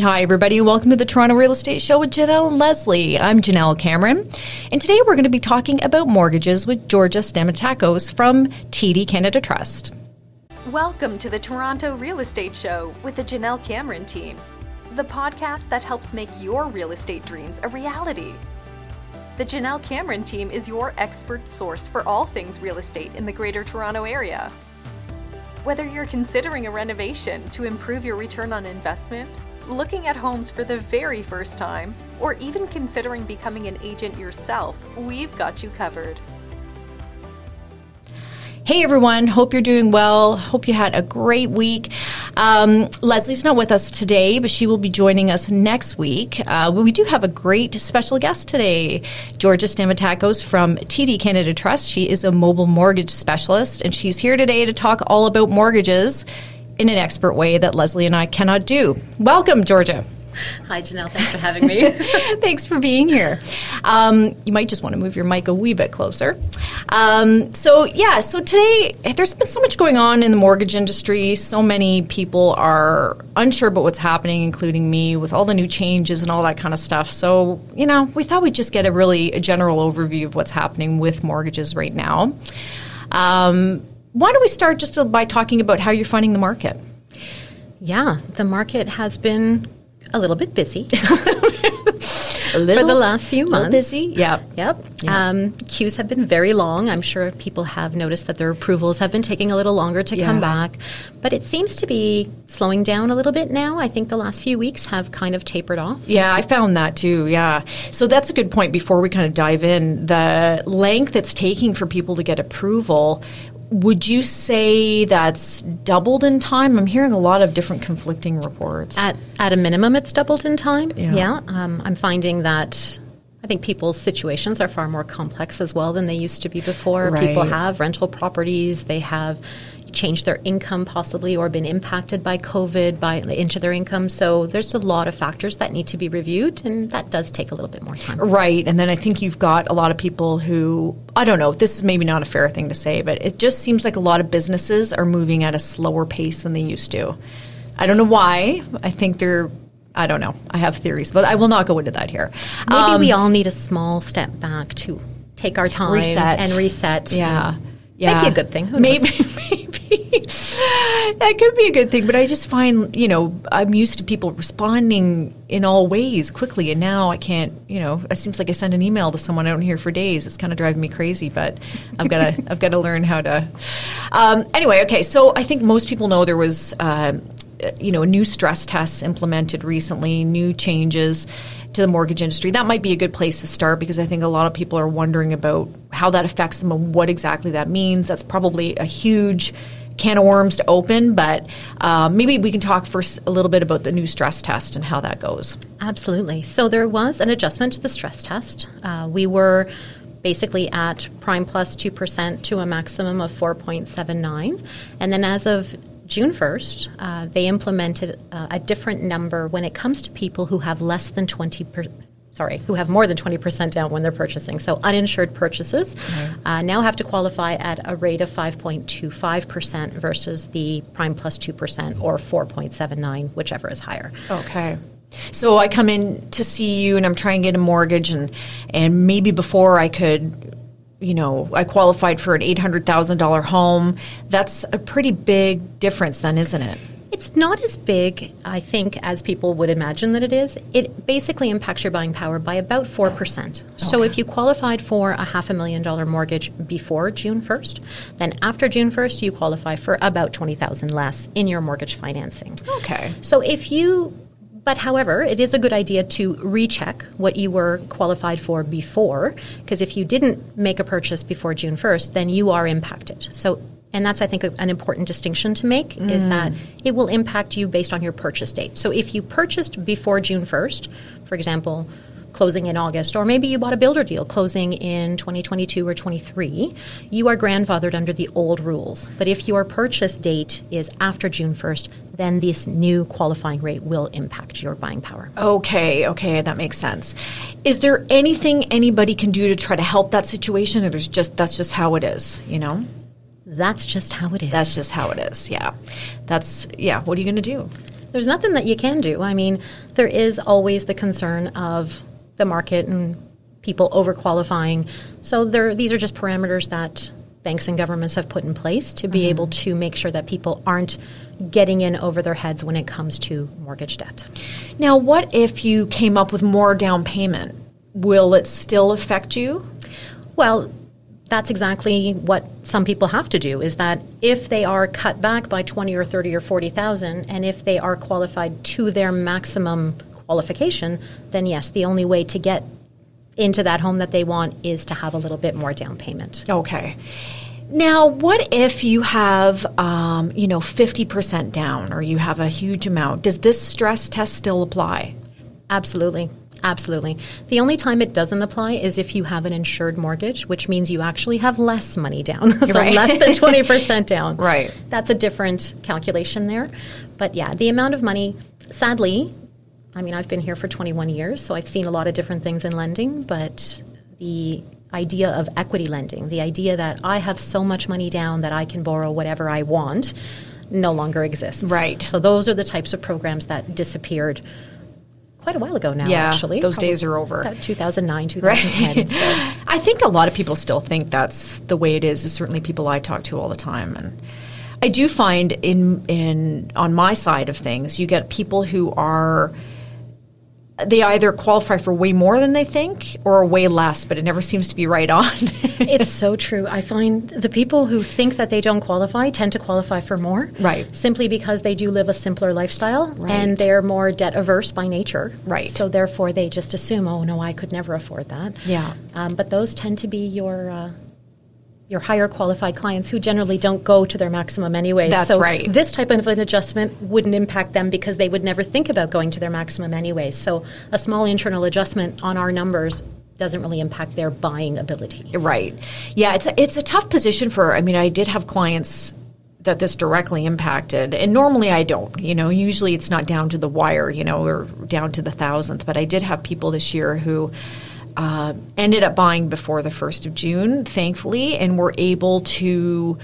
Hi, everybody, welcome to the Toronto Real Estate Show with Janelle and Leslie. I'm Janelle Cameron, and today we're going to be talking about mortgages with Georgia Stamatakos from TD Canada Trust. Welcome to the Toronto Real Estate Show with the Janelle Cameron team, the podcast that helps make your real estate dreams a reality. The Janelle Cameron team is your expert source for all things real estate in the Greater Toronto Area. Whether you're considering a renovation to improve your return on investment, looking at homes for the very first time, or even considering becoming an agent yourself, we've got you covered. Hey everyone, hope you're doing well. Hope you had a great week. Um, Leslie's not with us today, but she will be joining us next week. Uh, we do have a great special guest today, Georgia Stamatakos from TD Canada Trust. She is a mobile mortgage specialist, and she's here today to talk all about mortgages in an expert way that Leslie and I cannot do. Welcome, Georgia. Hi, Janelle. Thanks for having me. Thanks for being here. Um, you might just want to move your mic a wee bit closer. Um, so, yeah, so today there's been so much going on in the mortgage industry. So many people are unsure about what's happening, including me, with all the new changes and all that kind of stuff. So, you know, we thought we'd just get a really a general overview of what's happening with mortgages right now. Um, why don't we start just by talking about how you're finding the market? Yeah, the market has been a little bit busy. a little, for the last few months. busy. Yep. Yep. Um, queues have been very long. I'm sure people have noticed that their approvals have been taking a little longer to yeah. come back. But it seems to be slowing down a little bit now. I think the last few weeks have kind of tapered off. Yeah, I found that too. Yeah. So that's a good point before we kind of dive in. The length it's taking for people to get approval would you say that's doubled in time? I'm hearing a lot of different conflicting reports. At, at a minimum, it's doubled in time. Yeah. yeah. Um, I'm finding that I think people's situations are far more complex as well than they used to be before. Right. People have rental properties, they have changed their income possibly or been impacted by COVID by into their income. So there's a lot of factors that need to be reviewed, and that does take a little bit more time. Right, and then I think you've got a lot of people who I don't know. This is maybe not a fair thing to say, but it just seems like a lot of businesses are moving at a slower pace than they used to. I don't know why. I think they're I don't know. I have theories, but I will not go into that here. Maybe um, we all need a small step back to take our time reset. and reset. Yeah. Yeah. Maybe a good thing. maybe, maybe that could be a good thing. But I just find, you know, I'm used to people responding in all ways quickly, and now I can't. You know, it seems like I send an email to someone I don't hear for days. It's kind of driving me crazy. But I've got to, I've got to learn how to. Um, anyway, okay. So I think most people know there was. Uh, you know, new stress tests implemented recently, new changes to the mortgage industry. That might be a good place to start because I think a lot of people are wondering about how that affects them and what exactly that means. That's probably a huge can of worms to open, but uh, maybe we can talk first a little bit about the new stress test and how that goes. Absolutely. So there was an adjustment to the stress test. Uh, we were basically at prime plus 2% to a maximum of 4.79. And then as of June 1st, uh, they implemented uh, a different number when it comes to people who have less than 20 per, sorry, who have more than 20% down when they're purchasing. So uninsured purchases uh, now have to qualify at a rate of 5.25% versus the prime plus 2% or 4.79, whichever is higher. Okay. So I come in to see you and I'm trying to get a mortgage and and maybe before I could you know, I qualified for an $800,000 home. That's a pretty big difference, then, isn't it? It's not as big, I think, as people would imagine that it is. It basically impacts your buying power by about 4%. Okay. So if you qualified for a half a million dollar mortgage before June 1st, then after June 1st, you qualify for about 20000 less in your mortgage financing. Okay. So if you but however, it is a good idea to recheck what you were qualified for before, because if you didn't make a purchase before June 1st, then you are impacted. So and that's, I think, an important distinction to make mm. is that it will impact you based on your purchase date. So if you purchased before June 1st, for example, closing in August, or maybe you bought a builder deal closing in 2022 or 23, you are grandfathered under the old rules. But if your purchase date is after June 1st, then this new qualifying rate will impact your buying power. Okay, okay, that makes sense. Is there anything anybody can do to try to help that situation, or there's just that's just how it is, you know? That's just how it is. That's just how it is. Yeah, that's yeah. What are you going to do? There's nothing that you can do. I mean, there is always the concern of the market and people overqualifying. So there, these are just parameters that banks and governments have put in place to be mm-hmm. able to make sure that people aren't getting in over their heads when it comes to mortgage debt. Now, what if you came up with more down payment? Will it still affect you? Well, that's exactly what some people have to do is that if they are cut back by 20 or 30 or 40,000 and if they are qualified to their maximum qualification then yes the only way to get into that home that they want is to have a little bit more down payment okay now, what if you have, um, you know, 50% down or you have a huge amount? Does this stress test still apply? Absolutely. Absolutely. The only time it doesn't apply is if you have an insured mortgage, which means you actually have less money down. so right. less than 20% down. Right. That's a different calculation there. But yeah, the amount of money, sadly, I mean, I've been here for 21 years, so I've seen a lot of different things in lending, but the idea of equity lending, the idea that I have so much money down that I can borrow whatever I want, no longer exists. Right. So those are the types of programs that disappeared quite a while ago now, yeah, actually. Those days are over. 2009, 2010. Right. So. I think a lot of people still think that's the way it is. Is certainly people I talk to all the time. And I do find in, in on my side of things, you get people who are – they either qualify for way more than they think or way less, but it never seems to be right on. it's so true. I find the people who think that they don't qualify tend to qualify for more. Right. Simply because they do live a simpler lifestyle right. and they're more debt averse by nature. Right. So therefore they just assume, oh, no, I could never afford that. Yeah. Um, but those tend to be your. Uh, your higher qualified clients who generally don't go to their maximum anyway. That's so right. This type of an adjustment wouldn't impact them because they would never think about going to their maximum anyway. So a small internal adjustment on our numbers doesn't really impact their buying ability. Right. Yeah, it's a, it's a tough position for. I mean, I did have clients that this directly impacted, and normally I don't. You know, usually it's not down to the wire, you know, or down to the thousandth. But I did have people this year who uh, ended up buying before the 1st of June, thankfully, and were able to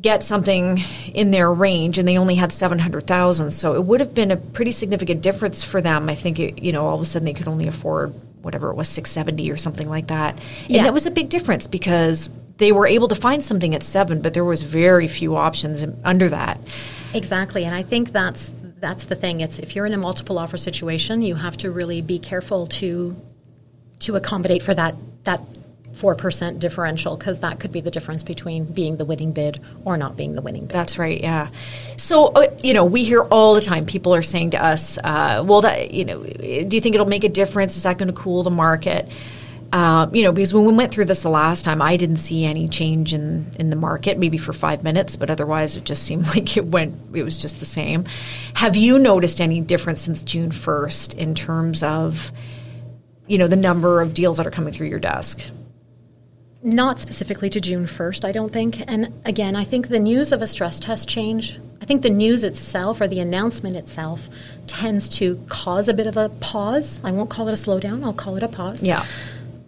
get something in their range and they only had 700,000 so it would have been a pretty significant difference for them. I think it, you know all of a sudden they could only afford whatever it was 670 or something like that. Yeah. and that was a big difference because they were able to find something at 7 but there was very few options under that. Exactly and i think that's that's the thing. It's if you're in a multiple offer situation you have to really be careful to to accommodate for that that 4% differential because that could be the difference between being the winning bid or not being the winning bid. That's right, yeah. So, uh, you know, we hear all the time people are saying to us, uh, well, that, you know, do you think it'll make a difference? Is that going to cool the market? Uh, you know, because when we went through this the last time, I didn't see any change in, in the market, maybe for five minutes, but otherwise it just seemed like it went, it was just the same. Have you noticed any difference since June 1st in terms of, you know, the number of deals that are coming through your desk? Not specifically to June 1st, I don't think. And again, I think the news of a stress test change, I think the news itself or the announcement itself tends to cause a bit of a pause. I won't call it a slowdown, I'll call it a pause. Yeah.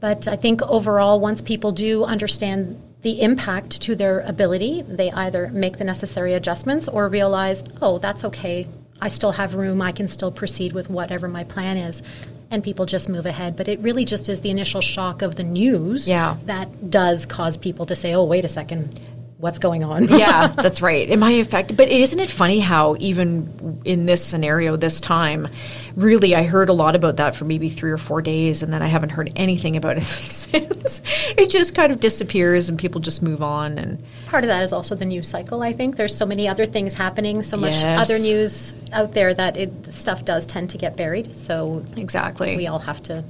But I think overall, once people do understand the impact to their ability, they either make the necessary adjustments or realize, oh, that's okay. I still have room. I can still proceed with whatever my plan is and people just move ahead. But it really just is the initial shock of the news yeah. that does cause people to say, oh, wait a second. What's going on? yeah, that's right. Am I affected? But isn't it funny how even in this scenario, this time, really, I heard a lot about that for maybe three or four days, and then I haven't heard anything about it since. it just kind of disappears, and people just move on. And part of that is also the news cycle. I think there's so many other things happening, so much yes. other news out there that it, stuff does tend to get buried. So exactly, we all have to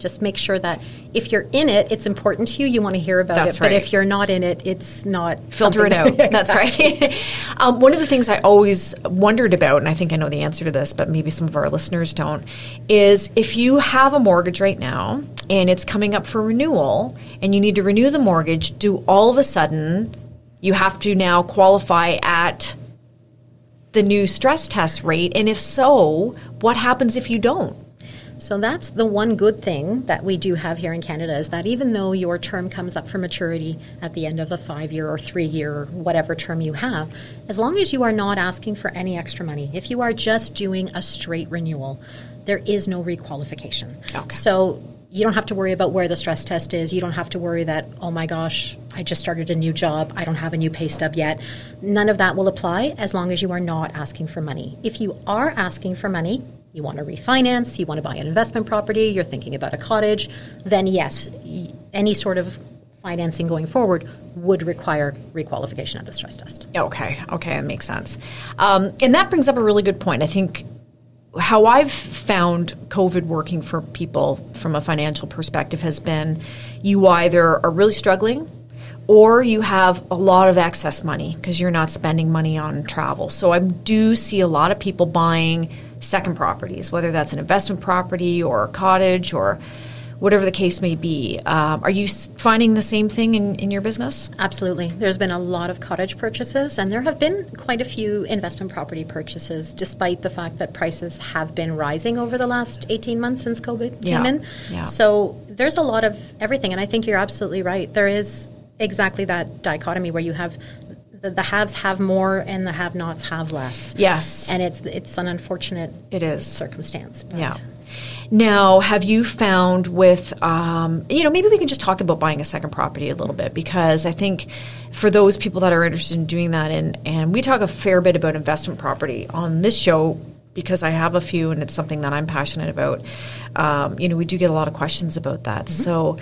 just make sure that if you're in it, it's important to you. You want to hear about That's it. Right. But if you're not in it, it's not. Filter it out. That's right. um, one of the things I always wondered about, and I think I know the answer to this, but maybe some of our listeners don't, is if you have a mortgage right now and it's coming up for renewal and you need to renew the mortgage, do all of a sudden you have to now qualify at the new stress test rate? And if so, what happens if you don't? So that's the one good thing that we do have here in Canada is that even though your term comes up for maturity at the end of a five year or three year or whatever term you have, as long as you are not asking for any extra money, if you are just doing a straight renewal, there is no requalification. Okay. So you don't have to worry about where the stress test is. You don't have to worry that, oh my gosh, I just started a new job. I don't have a new pay stub yet. None of that will apply as long as you are not asking for money. If you are asking for money, you want to refinance, you want to buy an investment property, you're thinking about a cottage, then yes, any sort of financing going forward would require requalification of the stress test. Okay, okay, that makes sense. Um, and that brings up a really good point. I think how I've found COVID working for people from a financial perspective has been you either are really struggling or you have a lot of excess money because you're not spending money on travel. So I do see a lot of people buying second properties, whether that's an investment property or a cottage or whatever the case may be. Um, are you finding the same thing in, in your business? Absolutely. There's been a lot of cottage purchases, and there have been quite a few investment property purchases, despite the fact that prices have been rising over the last 18 months since COVID yeah. came in. Yeah. So there's a lot of everything, and I think you're absolutely right. There is exactly that dichotomy where you have the, the haves have more and the have-nots have less. Yes, and it's it's an unfortunate it is circumstance. Yeah. Now, have you found with, um, you know, maybe we can just talk about buying a second property a little bit because I think for those people that are interested in doing that, and, and we talk a fair bit about investment property on this show because I have a few and it's something that I'm passionate about. Um, you know, we do get a lot of questions about that. Mm-hmm. So,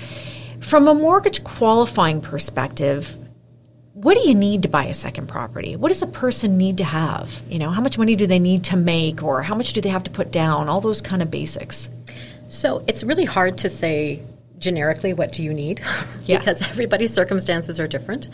from a mortgage qualifying perspective, what do you need to buy a second property? What does a person need to have? You know, how much money do they need to make or how much do they have to put down? All those kind of basics. So it's really hard to say generically what do you need yeah. because everybody's circumstances are different.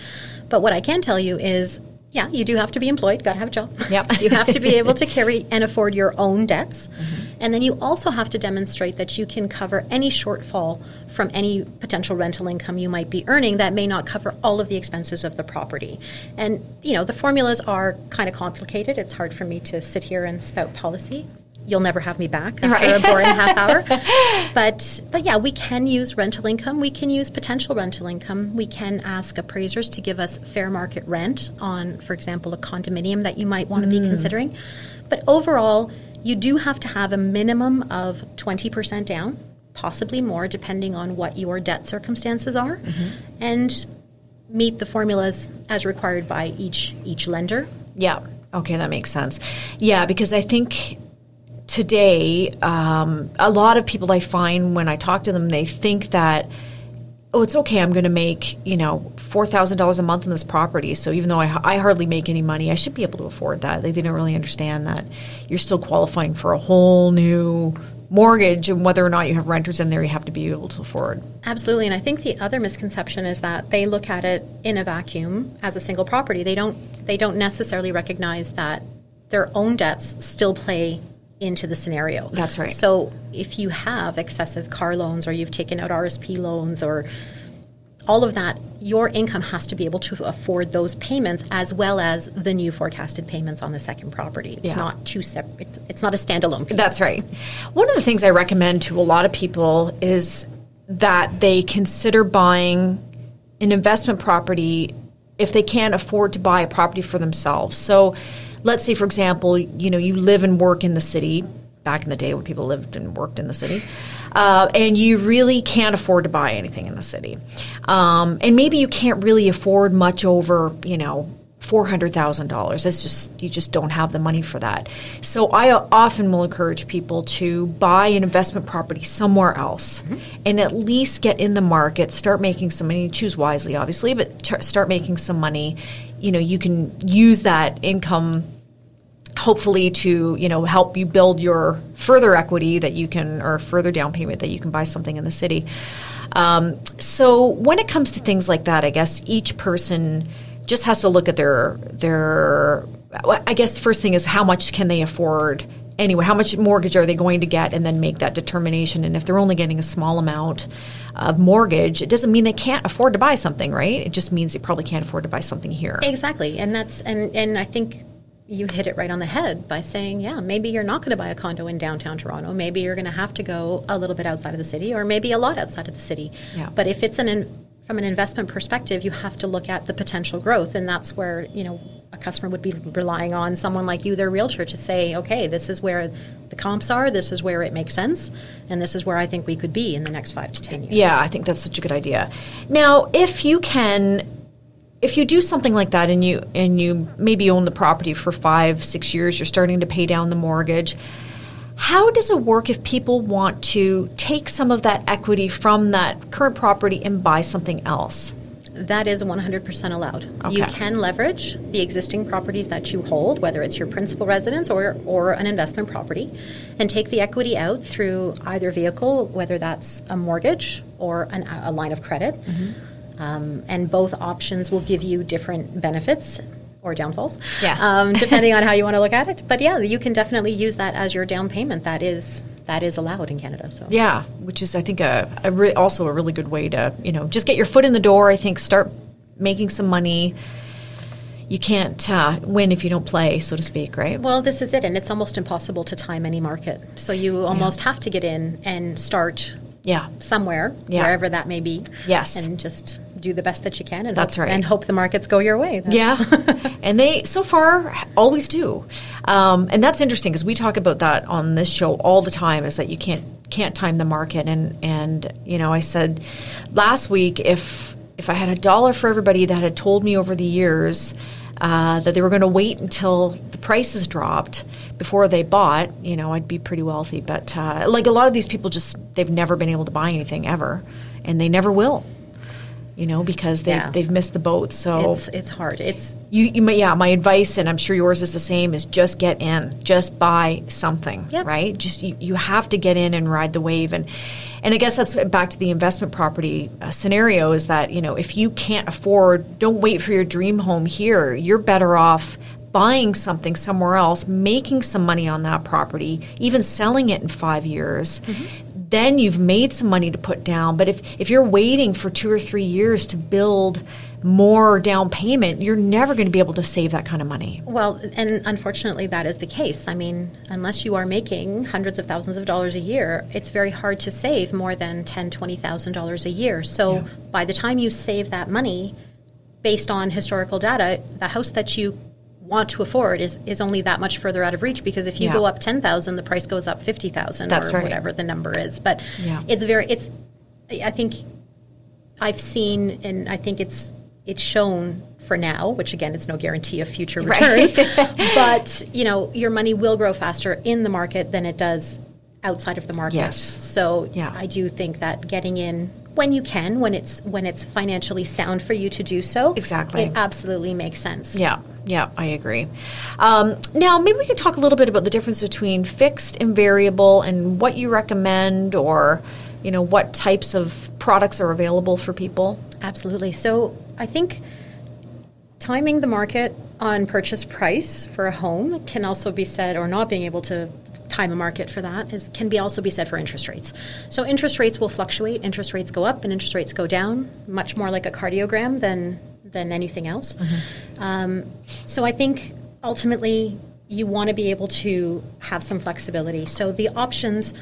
But what I can tell you is yeah, you do have to be employed, got to have a job. Yep. you have to be able to carry and afford your own debts. Mm-hmm. And then you also have to demonstrate that you can cover any shortfall from any potential rental income you might be earning that may not cover all of the expenses of the property. And, you know, the formulas are kind of complicated. It's hard for me to sit here and spout policy you'll never have me back after right. a boring half hour. But but yeah, we can use rental income. We can use potential rental income. We can ask appraisers to give us fair market rent on, for example, a condominium that you might want to mm. be considering. But overall, you do have to have a minimum of 20% down, possibly more depending on what your debt circumstances are. Mm-hmm. And meet the formulas as required by each each lender. Yeah. Okay, that makes sense. Yeah, because I think today, um, a lot of people I find when I talk to them, they think that, oh, it's okay, I'm going to make, you know, $4,000 a month in this property. So even though I, I hardly make any money, I should be able to afford that. They didn't really understand that you're still qualifying for a whole new mortgage and whether or not you have renters in there you have to be able to afford absolutely and i think the other misconception is that they look at it in a vacuum as a single property they don't they don't necessarily recognize that their own debts still play into the scenario. That's right. So if you have excessive car loans or you've taken out RSP loans or all of that, your income has to be able to afford those payments as well as the new forecasted payments on the second property. It's yeah. not two separate. It's not a standalone. Piece. That's right. One of the things I recommend to a lot of people is that they consider buying an investment property if they can't afford to buy a property for themselves. So let's say, for example, you know, you live and work in the city back in the day when people lived and worked in the city. Uh, and you really can't afford to buy anything in the city. Um, and maybe you can't really afford much over, you know, four hundred thousand dollars. It's just you just don't have the money for that. So I often will encourage people to buy an investment property somewhere else, mm-hmm. and at least get in the market, start making some money. Choose wisely, obviously, but start making some money. You know, you can use that income hopefully to you know help you build your further equity that you can or further down payment that you can buy something in the city. Um, so when it comes to things like that i guess each person just has to look at their their i guess the first thing is how much can they afford anyway? How much mortgage are they going to get? And then make that determination. And if they're only getting a small amount of mortgage it doesn't mean they can't afford to buy something right? It just means they probably can't afford to buy something here. Exactly. And that's and and i think you hit it right on the head by saying, yeah, maybe you're not going to buy a condo in downtown Toronto. Maybe you're going to have to go a little bit outside of the city, or maybe a lot outside of the city. Yeah. But if it's an in, from an investment perspective, you have to look at the potential growth, and that's where you know a customer would be relying on someone like you, their realtor, to say, okay, this is where the comps are, this is where it makes sense, and this is where I think we could be in the next five to ten years. Yeah, I think that's such a good idea. Now, if you can if you do something like that and you and you maybe own the property for 5 6 years, you're starting to pay down the mortgage, how does it work if people want to take some of that equity from that current property and buy something else? That is 100% allowed. Okay. You can leverage the existing properties that you hold, whether it's your principal residence or, or an investment property, and take the equity out through either vehicle, whether that's a mortgage or an, a line of credit. Mm-hmm. Um, and both options will give you different benefits or downfalls, Yeah. um, depending on how you want to look at it. But yeah, you can definitely use that as your down payment. That is that is allowed in Canada. So Yeah, which is I think a, a re- also a really good way to you know just get your foot in the door. I think start making some money. You can't uh, win if you don't play, so to speak, right? Well, this is it, and it's almost impossible to time any market. So you almost have to get in and start Yeah, somewhere, Yeah. wherever that may be. Yes. and just do the best that you can. And That's hope, right. And hope the markets go your way. That's- Yeah, and they so far always do, um, and that's interesting because we talk about that on this show all the time. Is that you can't can't time the market, and and you know I said last week if if I had a dollar for everybody that had told me over the years uh, that they were going to wait until the prices dropped before they bought, you know, I'd be pretty wealthy. But uh, like a lot of these people, just they've never been able to buy anything ever, and they never will. You know, because they've Yeah. they've missed the boat. So It's it's hard. It's you, you may, yeah, my advice, and I'm sure yours is the same, is just get in, just buy something, Yep. right? Just you, you have to get in and ride the wave, and and I guess that's back to the investment property uh, scenario is that you know if you can't afford, don't wait for your dream home here. You're better off buying something somewhere else, making some money on that property, even selling it in five years. Then you've made some money to put down. But if, if you're waiting for two or three years to build more down payment, you're never going to be able to save that kind of money. well, and unfortunately, that is the case. I mean, unless you are making hundreds of thousands of dollars a year, it's very hard to save more than ten, twenty thousand dollars a year. So Yeah. by the time you save that money, based on historical data, the house that you want to afford is, is only that much further out of reach because if you Yeah. go up 10,000 the price goes up 50,000 That's or right. whatever the number is but Yeah. it's very it's I think I've seen and I think it's it's shown for now which again it's no guarantee of future Right. returns but you know your money will grow faster in the market than it does outside of the market Yes. so Yeah. I do think that getting in when you can when it's when it's financially sound for you to do so Exactly. it absolutely makes sense Yeah, yeah, I agree. Um, now, maybe we can talk a little bit about the difference between fixed and variable, and what you recommend, or you know, what types of products are available for people. Absolutely. So I think timing the market on purchase price for a home can also be said, or not being able to time a market for that is can be also be said for interest rates. So interest rates will fluctuate. Interest rates go up and interest rates go down, much more like a cardiogram than than anything else. Um, so I think ultimately you want to be able to have some flexibility. So the options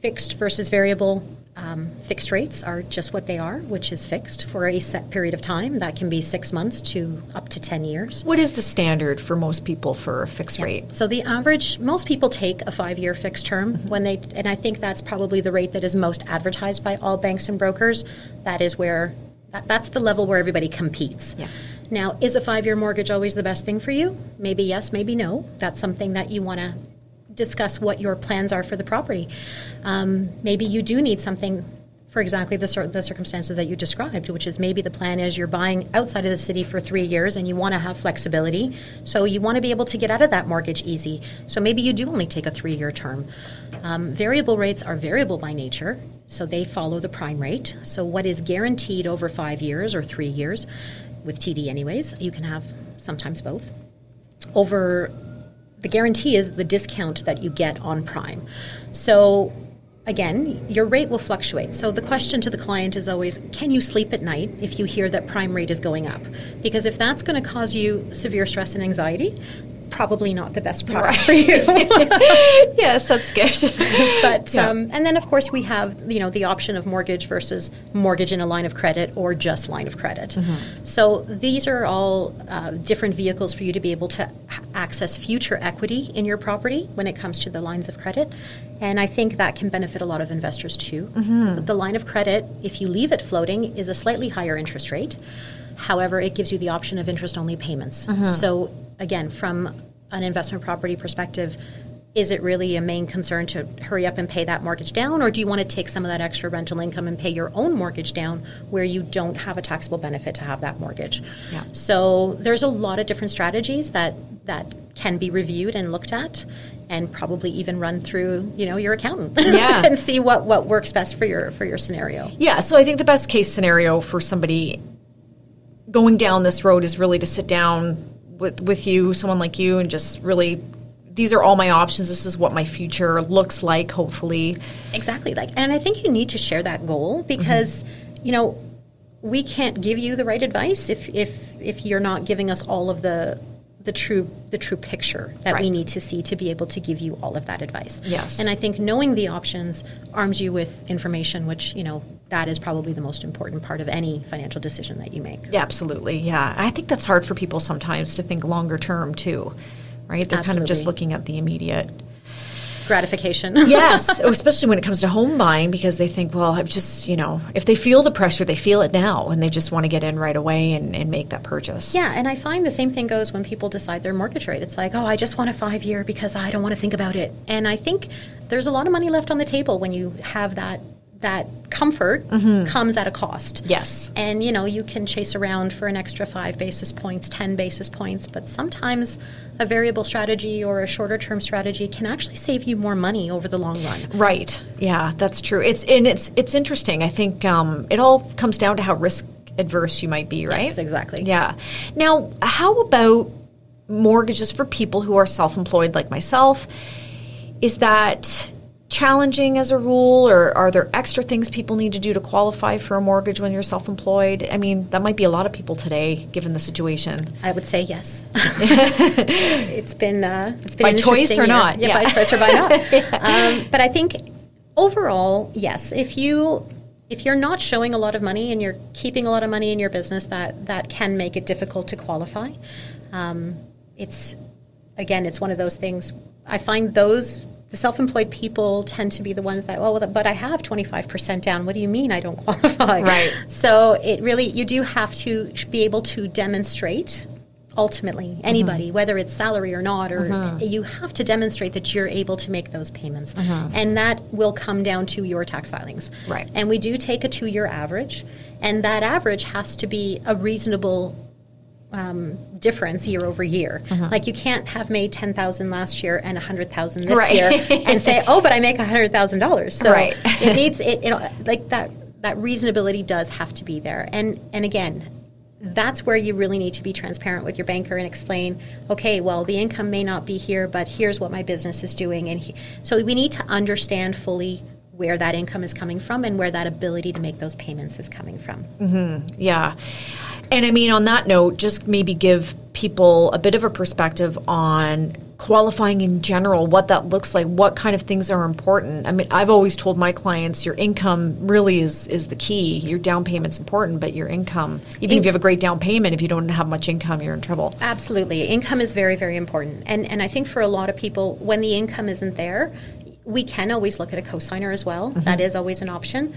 fixed versus variable. Um, fixed rates are just what they are, which is fixed for a set period of time. That can be six months to up to 10 years. What is the standard for most people for a fixed rate? So the average, most people take a five-year fixed term when they, and I think that's probably the rate that is most advertised by all banks and brokers. That is where, that, that's the level where everybody competes. Yeah. Now, is a five-year mortgage always the best thing for you? Maybe yes, maybe no. That's something that you want to discuss what your plans are for the property. Um, maybe you do need something for exactly the, cir- the circumstances that you described, which is maybe the plan is you're buying outside of the city for three years and you want to have flexibility. So you want to be able to get out of that mortgage easy. So maybe you do only take a three year term. Um, variable rates are variable by nature, so they follow the prime rate. So what is guaranteed over five years or three years, with TD anyways, you can have sometimes both. Over the guarantee is the discount that you get on prime. So again, your rate will fluctuate. So the question to the client is always can you sleep at night if you hear that prime rate is going up? Because if that's going to cause you severe stress and anxiety, probably not the best product for you. yes, that's good. but Yeah. um, and then of course we have you know the option of mortgage versus mortgage in a line of credit or just line of credit. Mm-hmm. So these are all uh, different vehicles for you to be able to access future equity in your property when it comes to the lines of credit. And I think that can benefit a lot of investors too. Mm-hmm. The line of credit, if you leave it floating, is a slightly higher interest rate. However, it gives you the option of interest only payments. Mm-hmm. So, again, from an investment property perspective, is it really a main concern to hurry up and pay that mortgage down, or do you want to take some of that extra rental income and pay your own mortgage down where you don't have a taxable benefit to have that mortgage? Yeah. So there's a lot of different strategies that that can be reviewed and looked at, and probably even run through you know your accountant Yeah. and see what what works best for your for your scenario. Yeah, so I think the best case scenario for somebody going down this road is really to sit down with with you, someone like you, and just really these are all my options. This is what my future looks like. Hopefully, Exactly. Like, and I think you need to share that goal mm-hmm. because, you know, we can't give you the right advice if if if you're not giving us all of the the true the true picture that we need to see to be able to give you all of that advice. Yes. And I think knowing the options arms you with information, which you know that is probably the most important part of any financial decision that you make. yeah, absolutely. Yeah, I think that's hard for people sometimes to think longer term too. Right? They're kind of just looking at the immediate. Gratification. yes, oh, especially when it comes to home buying, because they think, well, I've just, you know, if they feel the pressure, they feel it now, and they just want to get in right away and, and make that purchase. Yeah, and I find the same thing goes when people decide their mortgage rate. It's like, oh, I just want a five year because I don't want to think about it. And I think there's a lot of money left on the table when you have that that comfort comes at a cost. Yes. And you know, you can chase around for an extra five basis points, ten basis points, but sometimes a variable strategy or a shorter term strategy can actually save you more money over the long run. Right. Yeah, that's true. It's and it's it's interesting. I think um, it all comes down to how risk adverse you might be, right? Yes, exactly. Yeah. Now, how about mortgages for people who are self-employed like myself? Is that challenging as a rule or are there extra things people need to do to qualify for a mortgage when you're self-employed? I mean, that might be a lot of people today given the situation. I would say yes. it's been uh, it's been By choice or not, Yeah, yeah. by choice or by not. um, but I think overall, yes. If you if you're not showing a lot of money and you're keeping a lot of money in your business, that that can make it difficult to qualify. Um, it's again, it's one of those things. I find those the self-employed people tend to be the ones that, oh, well, but I have 25% down. What do you mean I don't qualify? Right. So it really, you do have to be able to demonstrate ultimately mm-hmm. anybody whether it's salary or not or mm-hmm. you have to demonstrate that you're able to make those payments mm-hmm. and that will come down to your tax filings Right. and we do take a two-year average and that average has to be a reasonable um, difference year over year. Uh-huh. Like you can't have made ten thousand last year and a hundred thousand this Right. year, and say, "Oh, but I make a hundred thousand dollars." So Right. it needs it, it like that. That reasonability does have to be there, and and again, that's where you really need to be transparent with your banker and explain, okay, well, the income may not be here, but here's what my business is doing, and he, so we need to understand fully where that income is coming from and where that ability to make those payments is coming from. Yeah. And I mean, on that note, just maybe give people a bit of a perspective on qualifying in general, what that looks like, what kind of things are important. I mean, I've always told my clients your income really is, is the key. Your down payment's important, but your income, even if you have a great down payment, if you don't have much income, you're in trouble. Absolutely. Income is very, very important. And, and I think for a lot of people, when the income isn't there, we can always look at a cosigner as well. Mm-hmm. That is always an option.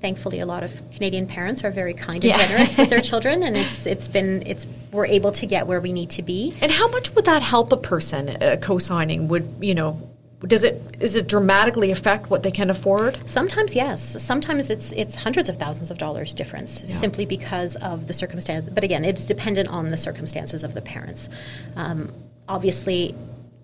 Thankfully, a lot of Canadian parents are very kind and Yeah. generous with their children, and it's it's been it's we're able to get where we need to be. And how much would that help a person, uh, co-signing? Would, you know, does it, is it dramatically affect what they can afford? Sometimes yes. Sometimes it's it's hundreds of thousands of dollars difference simply because of the circumstance. But again, it is dependent on the circumstances of the parents. Um, obviously,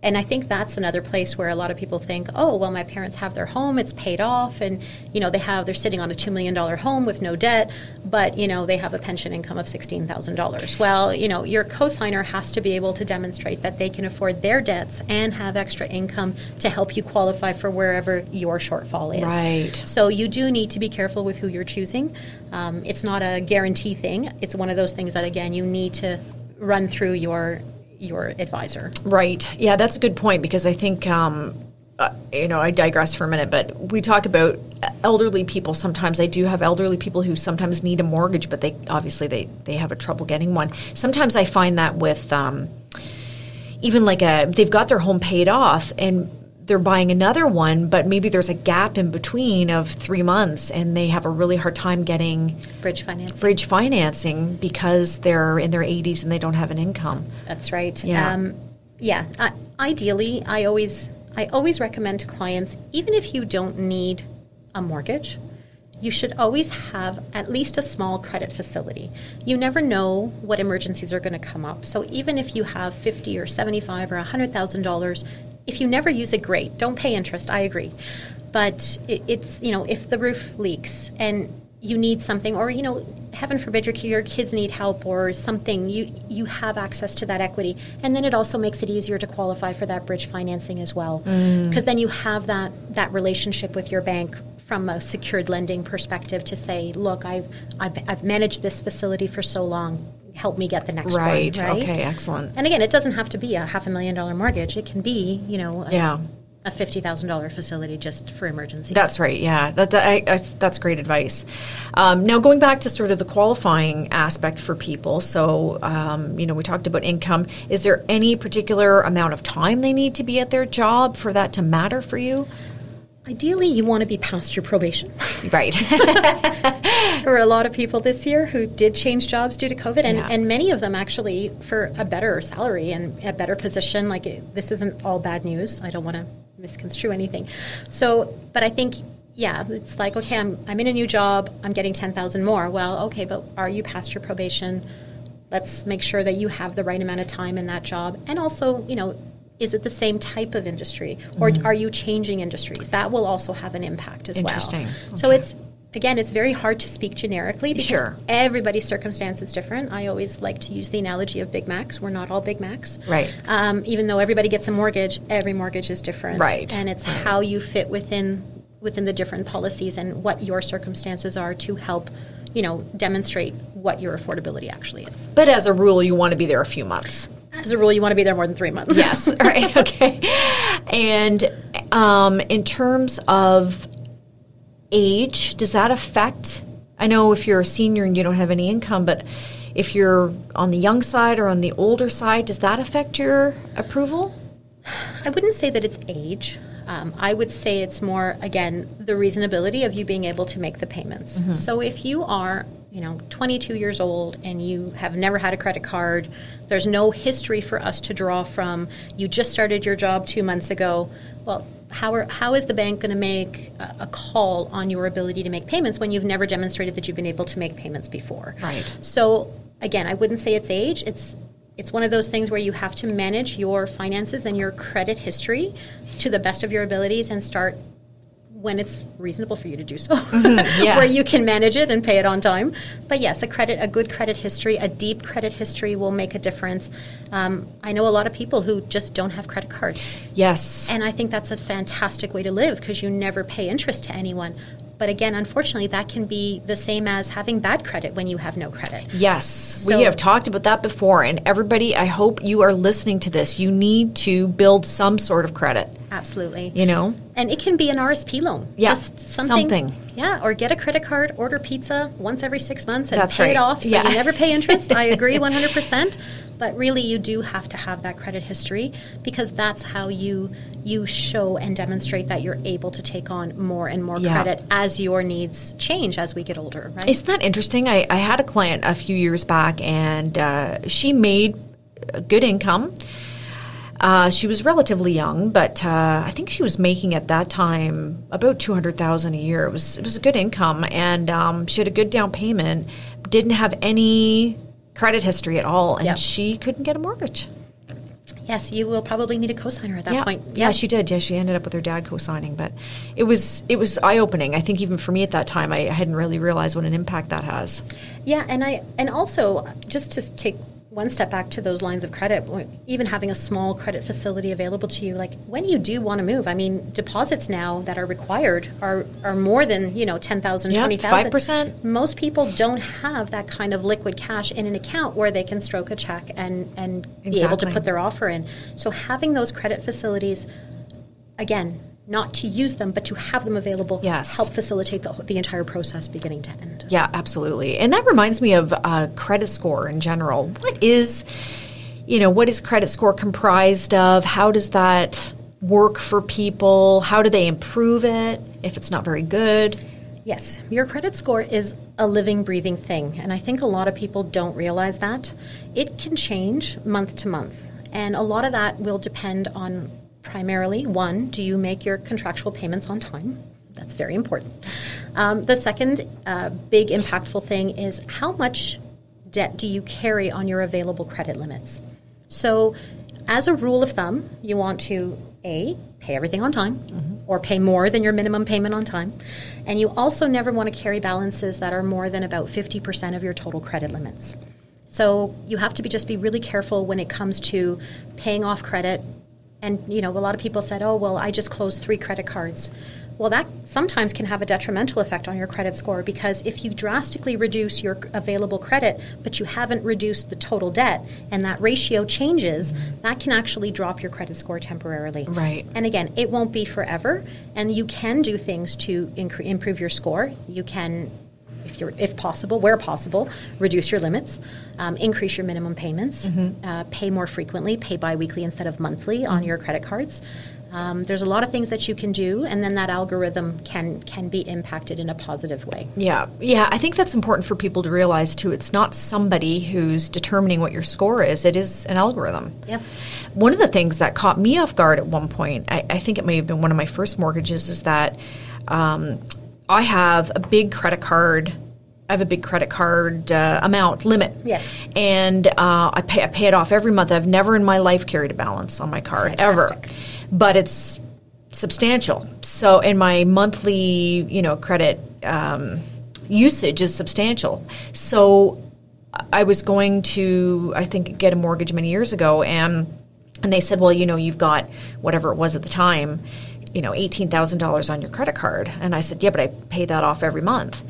and I think that's another place where a lot of people think, oh, well, my parents have their home, it's paid off, and you know they have they're sitting on a two million dollar home with no debt, but you know they have a pension income of sixteen thousand dollars. Well, you know your cosigner has to be able to demonstrate that they can afford their debts and have extra income to help you qualify for wherever your shortfall is. Right. So you do need to be careful with who you're choosing. Um, it's not a guarantee thing. It's one of those things that again you need to run through your your advisor. Right. Yeah, that's a good point because I think, um, uh, you know, I digress for a minute, but we talk about elderly people. Sometimes I do have elderly people who sometimes need a mortgage, but they obviously they they have a trouble getting one. Sometimes I find that with um, even like a they've got their home paid off and they're buying another one, but maybe there's a gap in between of three months, and they have a really hard time getting Bridge financing. bridge financing because they're in their 80s and they don't have an income. That's right. Yeah. Um, yeah. Ideally, I always I always recommend to clients, even if you don't need a mortgage, you should always have at least a small credit facility. You never know what emergencies are going to come up. So even if you have fifty or seventy-five or hundred thousand dollars, if you never use it, great. Don't pay interest. I agree, but it, it's you know if the roof leaks and you need something, or you know, heaven forbid your, your kids need help or something, you you have access to that equity, and then it also makes it easier to qualify for that bridge financing as well, mm. because then you have that that relationship with your bank from a secured lending perspective to say, look, I've I've, I've managed this facility for so long. Help me get the next Right. one. Right. Okay. Excellent. And again, it doesn't have to be a half a million dollar mortgage. It can be, you know, a, Yeah. a fifty thousand dollar facility just for emergencies. That's right. Yeah, that, that I, I, that's great advice. Um, now, going back to sort of the qualifying aspect for people. So, um, you know, we talked about income. Is there any particular amount of time they need to be at their job for that to matter for you? Ideally, you want to be past your probation. Right. There were a lot of people this year who did change jobs due to COVID, and, Yeah. and many of them actually for a better salary and a better position. Like, it, this isn't all bad news. I don't want to misconstrue anything. So, but I think, yeah, it's like, okay, I'm, I'm in a new job, I'm getting 10,000 more. Well, okay, but are you past your probation? Let's make sure that you have the right amount of time in that job. And also, you know, is it the same type of industry or Mm-hmm. are you changing industries? That will also have an impact as well. Interesting. well. So it's again, it's very hard to speak generically because Sure. everybody's circumstance is different. I always like to use the analogy of Big Macs. We're not all Big Macs. Right. Um, even though everybody gets a mortgage, every mortgage is different. Right. And it's how you fit within within the different policies and what your circumstances are to help, you know, demonstrate what your affordability actually is. but as a rule, you want to be there a few months. As a rule, you want to be there more than three months. Yes. right. Okay. And um, in terms of age, does that affect? I know if you're a senior and you don't have any income, but if you're on the young side or on the older side, does that affect your approval? I wouldn't say that it's age. Um, I would say it's more, again, the reasonability of you being able to make the payments. So if you are, you know, 22 years old and you have never had a credit card, there's no history for us to draw from. You just started your job two months ago. Well, how, are, how is the bank going to make a, a call on your ability to make payments when you've never demonstrated that you've been able to make payments before? Right. So again, I wouldn't say it's age. It's it's one of those things where you have to manage your finances and your credit history to the best of your abilities and start when it's reasonable for you to do so, yeah. where you can manage it and pay it on time. But yes, a credit, a good credit history, a deep credit history will make a difference. Um, I know a lot of people who just don't have credit cards, Yes. and I think that's a fantastic way to live because you never pay interest to anyone. But again, unfortunately, that can be the same as having bad credit when you have no credit. Yes, So- we have talked about that before. And everybody, I hope you are listening to this. You need to build some sort of credit, Absolutely. you know? And it can be an RSP loan. Yeah, Just something. something. Yeah, or get a credit card, order pizza once every six months and That's pay right. it off so Yeah. you never pay interest. I agree 100%. But really, you do have to have that credit history because that's how you you show and demonstrate that you're able to take on more and more Yeah. credit as your needs change as we get older, right? Isn't that interesting? I, I had a client a few years back, and uh, she made a good income. Uh, she was relatively young, but uh, I think she was making at that time about two hundred thousand a year. It was it was a good income, and um, she had a good down payment. Didn't have any credit history at all, and Yep. she couldn't get a mortgage. yes, you will probably need a cosigner at that yeah. point. Yeah, she did. Yeah, she ended up with her dad co-signing, but it was it was eye opening. I think even for me at that time, I hadn't really realized what an impact that has. Yeah, and I and also just to take one step back to those lines of credit, even having a small credit facility available to you, like when you do want to move, I mean, deposits now that are required are, are more than, you know, 10,000, Yeah, 20,000. 5%. Most people don't have that kind of liquid cash in an account where they can stroke a check and, and be able to put their offer in. So having those credit facilities, again, not to use them, but to have them available, Yes. help facilitate the, the entire process beginning to end. Yeah, absolutely. And that reminds me of uh, credit score in general. What is, you know, what is credit score comprised of? How does that work for people? How do they improve it if it's not very good? Yes, your credit score is a living, breathing thing, and I think a lot of people don't realize that. It can change month to month, and a lot of that will depend on primarily one, do you make your contractual payments on time? That's very important. Um, the second uh, big impactful thing is how much debt do you carry on your available credit limits? So, as a rule of thumb, you want to A, pay everything on time or pay more than your minimum payment on time. And you also never want to carry balances that are more than about 50% of your total credit limits. So, you have to be just be really careful when it comes to paying off credit. And, you know, a lot of people said, oh, well, I just closed three credit cards. Well, that sometimes can have a detrimental effect on your credit score because if you drastically reduce your available credit, but you haven't reduced the total debt, and that ratio changes, that can actually drop your credit score temporarily. Right. And again, it won't be forever, and you can do things to incre- improve your score. You can if you're if possible, where possible, reduce your limits, um, increase your minimum payments, uh, pay more frequently, pay biweekly instead of monthly on your credit cards. Um, there's a lot of things that you can do, and then that algorithm can can be impacted in a positive way. Yeah, yeah. I think that's important for people to realize too. It's not somebody who's determining what your score is. It is an algorithm. Yep. One of the things that caught me off guard at one point, I, I think it may have been one of my first mortgages, is that um, I have a big credit card. I have a big credit card uh, amount limit. Yes. And uh, I pay I pay it off every month. I've never in my life carried a balance on my card ever, but it's substantial. So, and my monthly, you know, credit um, usage is substantial. So, I was going to, I think, get a mortgage many years ago, and and they said, well, you know, you've got whatever it was at the time, you know, eighteen thousand dollars on your credit card, and I said, yeah, but I pay that off every month.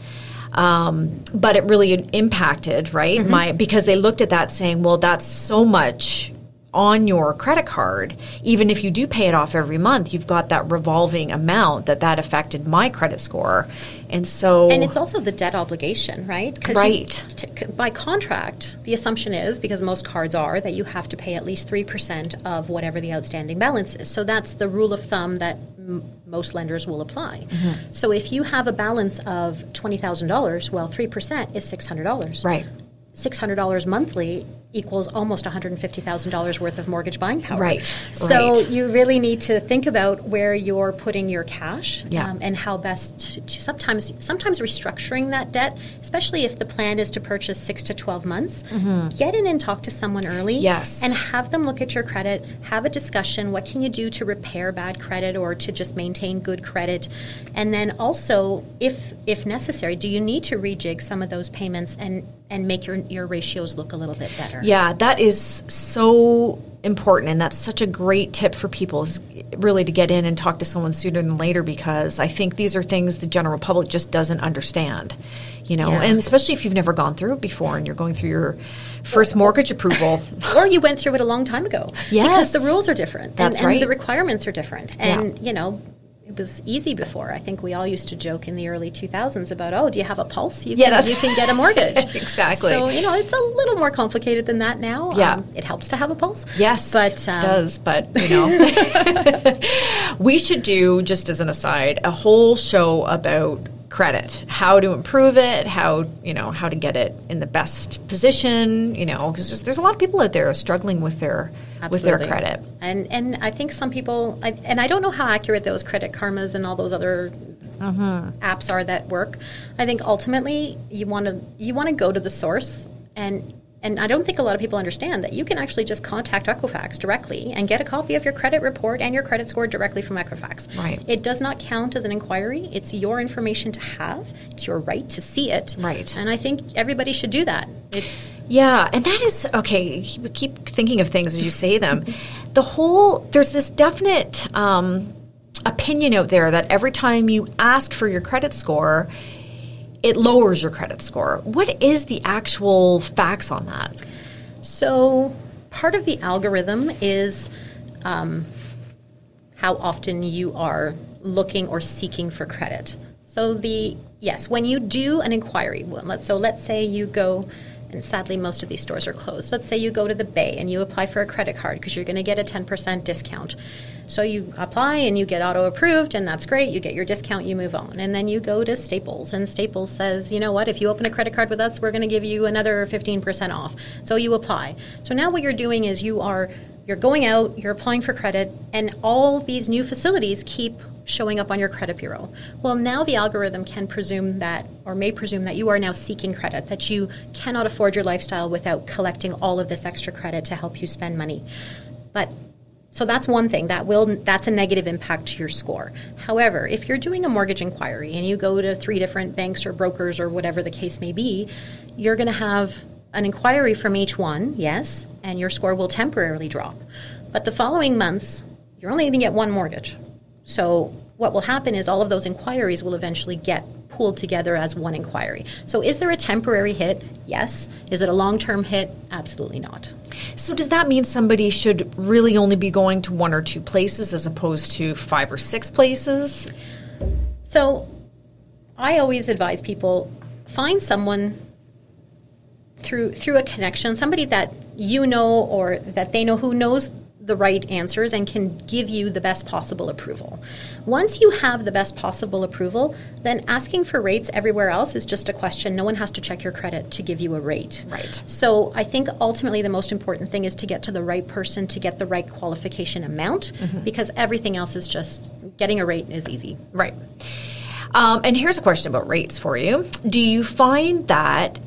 Um, but it really impacted, right? My because they looked at that saying, well, that's so much on your credit card even if you do pay it off every month you've got that revolving amount that that affected my credit score and so And it's also the debt obligation, right? you- Right. t- by contract, the assumption is, because most cards are, that you have to pay at least 3% of whatever the outstanding balance is. So that's the rule of thumb that m- most lenders will apply. Mm-hmm. So if you have a balance of $20,000, well, 3% is $600. right $600 monthly equals almost $150,000 worth of mortgage buying power. Right, So right. you really need to think about where you're putting your cash Yeah. um, and how best to, to sometimes sometimes restructuring that debt, especially if the plan is to purchase 6 to 12 months. Get in and talk to someone early. Mm-hmm. Yes. And have them look at your credit, have a discussion, what can you do to repair bad credit or to just maintain good credit? And then also if if necessary, do you need to rejig some of those payments and and make your your ratios look a little bit better? Yeah, that is so important, and that's such a great tip for people is really to get in and talk to someone sooner than later because I think these are things the general public just doesn't understand. You know, Yeah. and especially if you've never gone through it before and you're going through your first mortgage approval. or you went through it a long time ago. Yes. Because the rules are different. That's and, right. And the requirements are different. And, Yeah. you know, it was easy before. I think we all used to joke in the early 2000s about, oh, do you have a pulse? You Yeah, can, you can get a mortgage. Exactly. So, you know, it's a little more complicated than that now. Yeah. Um, it helps to have a pulse. Yes, But, um, it does. But you know, we should do just as an aside a whole show about credit, how to improve it, how you know how to get it in the best position. You know, because there's, there's a lot of people out there struggling with their with their credit. And and I think some people, I, and I don't know how accurate those credit karmas and all those other mm-hmm. apps are that work. I think ultimately you want to you want to go to the source and. And I don't think a lot of people understand that you can actually just contact Equifax directly and get a copy of your credit report and your credit score directly from Equifax. Right. It does not count as an inquiry. It's your information to have. It's your right to see it. Right. And I think everybody should do that. It's Yeah, and that is okay. We keep thinking of things as you say them. The whole there's this definite um, opinion out there that every time you ask for your credit score, it lowers your credit score. What is the actual facts on that? So, part of the algorithm is um, how often you are looking or seeking for credit. So, the yes, when you do an inquiry, so let's say you go and sadly most of these stores are closed. Let's say you go to the Bay and you apply for a credit card because you're going to get a 10% discount. So you apply and you get auto approved, and that's great. You get your discount, you move on. And then you go to Staples, and Staples says, you know what, if you open a credit card with us, we're going to give you another 15% off. So you apply. So now what you're doing is you are you're going out, you're applying for credit, and all these new facilities keep showing up on your credit bureau. Well, now the algorithm can presume that, or may presume that you are now seeking credit, that you cannot afford your lifestyle without collecting all of this extra credit to help you spend money. But so that's one thing that will that's a negative impact to your score. However, if you're doing a mortgage inquiry and you go to three different banks or brokers or whatever the case may be, you're going to have an inquiry from each one, yes, and your score will temporarily drop. But the following months, you're only going to get one mortgage. So what will happen is all of those inquiries will eventually get pooled together as one inquiry. So is there a temporary hit? Yes. Is it a long-term hit? Absolutely not. So does that mean somebody should really only be going to one or two places as opposed to five or six places? So I always advise people find someone through through a connection, somebody that you know or that they know who knows the right answers and can give you the best possible approval. Once you have the best possible approval, then asking for rates everywhere else is just a question. No one has to check your credit to give you a rate. Right. So I think ultimately the most important thing is to get to the right person to get the right qualification amount mm-hmm. because everything else is just getting a rate is easy. Right. Um, and here's a question about rates for you. Do you find that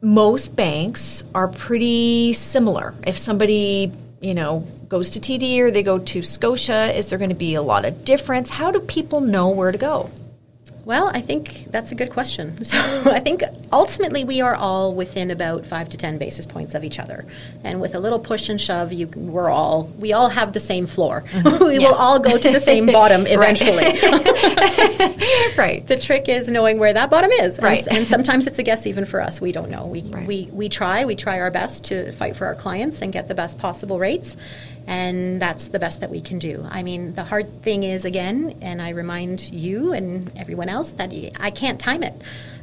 most banks are pretty similar? If somebody, you know, goes to TD or they go to Scotia? Is there going to be a lot of difference? How do people know where to go? Well, I think that's a good question. So I think ultimately we are all within about five to ten basis points of each other, and with a little push and shove, you, we're all we all have the same floor. Mm-hmm. we yeah. will all go to the same bottom eventually. right. The trick is knowing where that bottom is. Right. And, and, sometimes it's a guess even for us. We don't know. We right. we we try. We try our best to fight for our clients and get the best possible rates and that's the best that we can do. I mean, the hard thing is, again, and I remind you and everyone else that I can't time it.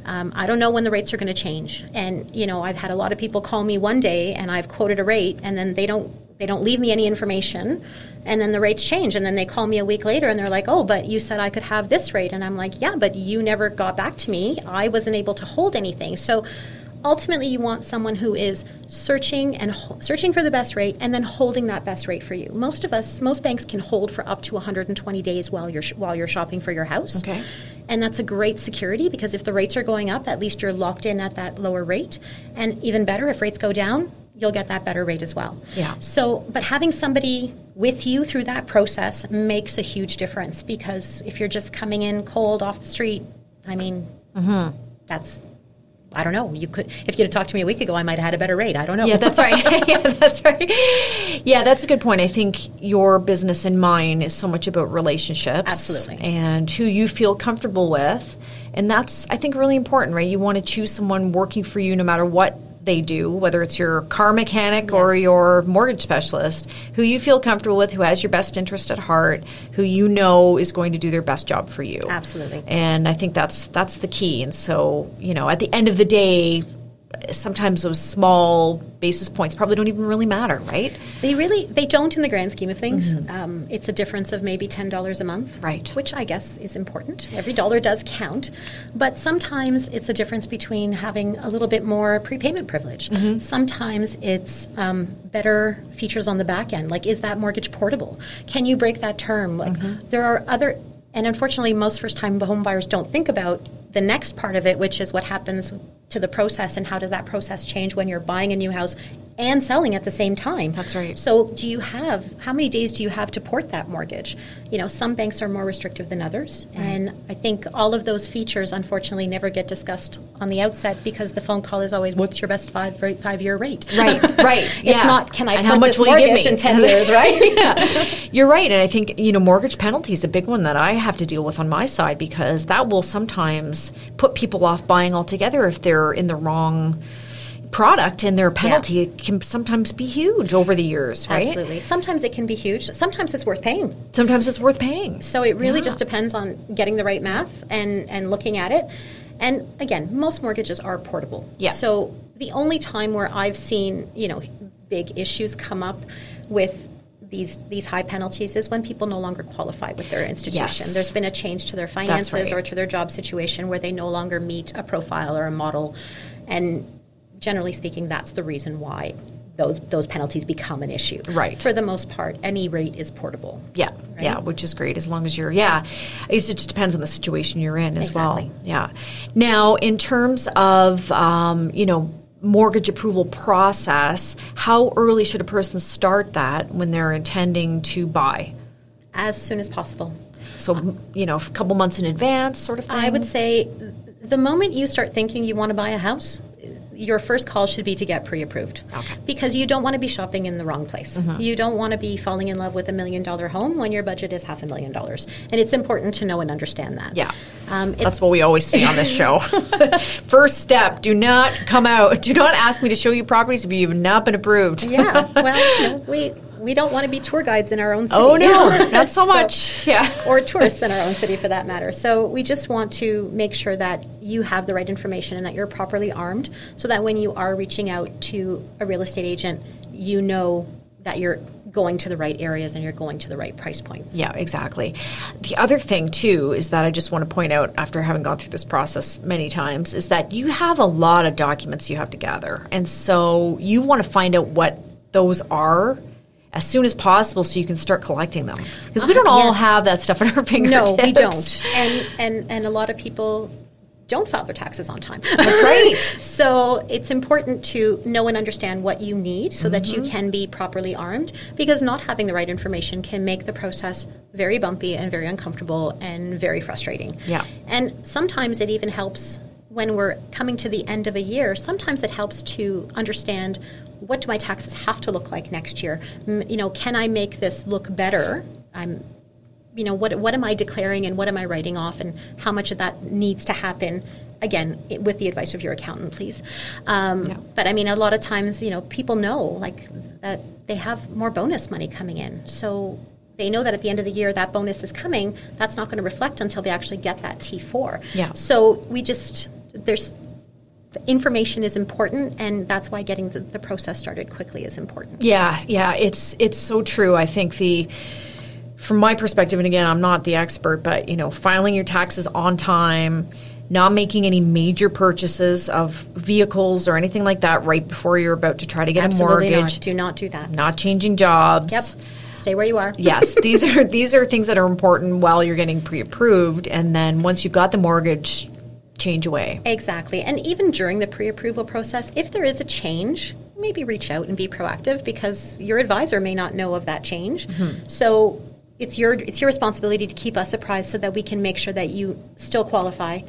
Um, I don't know when the rates are going to change. And, you know, I've had a lot of people call me one day and I've quoted a rate and then they don't they don't leave me any information and then the rates change and then they call me a week later and they're like oh but you said i could have this rate and i'm like yeah but you never got back to me i wasn't able to hold anything so ultimately you want someone who is searching and ho- searching for the best rate and then holding that best rate for you. Most of us, most banks can hold for up to 120 days while you're sh- while you're shopping for your house. Okay. And that's a great security because if the rates are going up, at least you're locked in at that lower rate. And even better, if rates go down, you'll get that better rate as well. Yeah. So, but having somebody with you through that process makes a huge difference because if you're just coming in cold off the street, I mean, mm-hmm. that's I don't know. You could, if you'd have talked to me a week ago, I might have had a better rate. I don't know. Yeah, that's right. yeah, that's right. Yeah, that's a good point. I think your business and mine is so much about relationships, absolutely, and who you feel comfortable with, and that's I think really important, right? You want to choose someone working for you, no matter what they do, whether it's your car mechanic yes. or your mortgage specialist, who you feel comfortable with, who has your best interest at heart, who you know is going to do their best job for you. Absolutely. And I think that's that's the key. And so, you know, at the end of the day, sometimes those small basis points probably don't even really matter, right? They really they don't in the grand scheme of things. Mm-hmm. Um, it's a difference of maybe ten dollars a month, right? Which I guess is important. Every dollar does count, but sometimes it's a difference between having a little bit more prepayment privilege. Mm-hmm. Sometimes it's um, better features on the back end, like is that mortgage portable? Can you break that term? Like mm-hmm. there are other and unfortunately, most first time home buyers don't think about the next part of it, which is what happens to the process and how does that process change when you're buying a new house and selling at the same time. That's right. So, do you have how many days do you have to port that mortgage? You know, some banks are more restrictive than others, mm-hmm. and I think all of those features unfortunately never get discussed on the outset because the phone call is always, "What's your best five five year rate?" Right, right. it's yeah. not, "Can I and port how much this will you give mortgage me? in ten years?" Right? yeah. You're right, and I think you know mortgage penalty is a big one that I have to deal with on my side because that will sometimes put people off buying altogether if they're in the wrong product and their penalty can sometimes be huge over the years, right? Absolutely. Sometimes it can be huge. Sometimes it's worth paying. Sometimes it's worth paying. So it really Yeah. just depends on getting the right math and, and looking at it. And again, most mortgages are portable. Yeah. So the only time where I've seen, you know, big issues come up with these these high penalties is when people no longer qualify with their institution. Yes. There's been a change to their finances right. or to their job situation where they no longer meet a profile or a model. And generally speaking, that's the reason why those those penalties become an issue. Right. For the most part, any rate is portable. Yeah, yeah, which is great as long as you're. Yeah, it just depends on the situation you're in as Exactly. well. Yeah. Now, in terms of um, you know mortgage approval process, how early should a person start that when they're intending to buy? As soon as possible. So you know, a couple months in advance, sort of thing. I would say the moment you start thinking you want to buy a house, your first call should be to get pre-approved. Okay. Because you don't want to be shopping in the wrong place. You don't want to be falling in love with a million dollar home when your budget is half a million dollars. And it's important to know and understand that. Yeah. Um, That's what we always say on this show. First step: do not come out. Do not ask me to show you properties if you've not been approved. yeah. Well, you know, we we don't want to be tour guides in our own city. Oh no, not so much. Yeah. or tourists in our own city for that matter. So we just want to make sure that you have the right information and that you're properly armed so that when you are reaching out to a real estate agent, you know that you're going to the right areas and you're going to the right price points. Yeah, exactly. The other thing too is that I just want to point out after having gone through this process many times is that you have a lot of documents you have to gather. And so you want to find out what those are as soon as possible so you can start collecting them. Because we don't all Yes. have that stuff at our fingertips. No, we don't. And and and a lot of people don't file their taxes on time. That's right. so it's important to know and understand what you need so that Mm-hmm. you can be properly armed because not having the right information can make the process very bumpy and very uncomfortable and very frustrating. Yeah. And sometimes it even helps when we're coming to the end of a year, sometimes it helps to understand what do my taxes have to look like next year? M- you know, can I make this look better? I'm you know what what am I declaring and what am I writing off and how much of that needs to happen again i- with the advice of your accountant please um, Yeah. but I mean a lot of times you know people know like that they have more bonus money coming in so they know that at the end of the year that bonus is coming that's not going to reflect until they actually get that T4 Yeah. so we just there's the information is important and that's why getting the, the process started quickly is important. Yeah, yeah, it's it's so true. I think the from my perspective, and again, I'm not the expert, but you know, filing your taxes on time, not making any major purchases of vehicles or anything like that right before you're about to try to get absolutely a mortgage, not do not do that. Not changing jobs. yep. Stay where you are. Yes, these are these are things that are important while you're getting pre-approved, and then once you've got the mortgage, change away. Exactly. And even during the pre approval process, if there is a change, maybe reach out and be proactive because your advisor may not know of that change. Mm-hmm. So it's your it's your responsibility to keep us apprised so that we can make sure that you still qualify,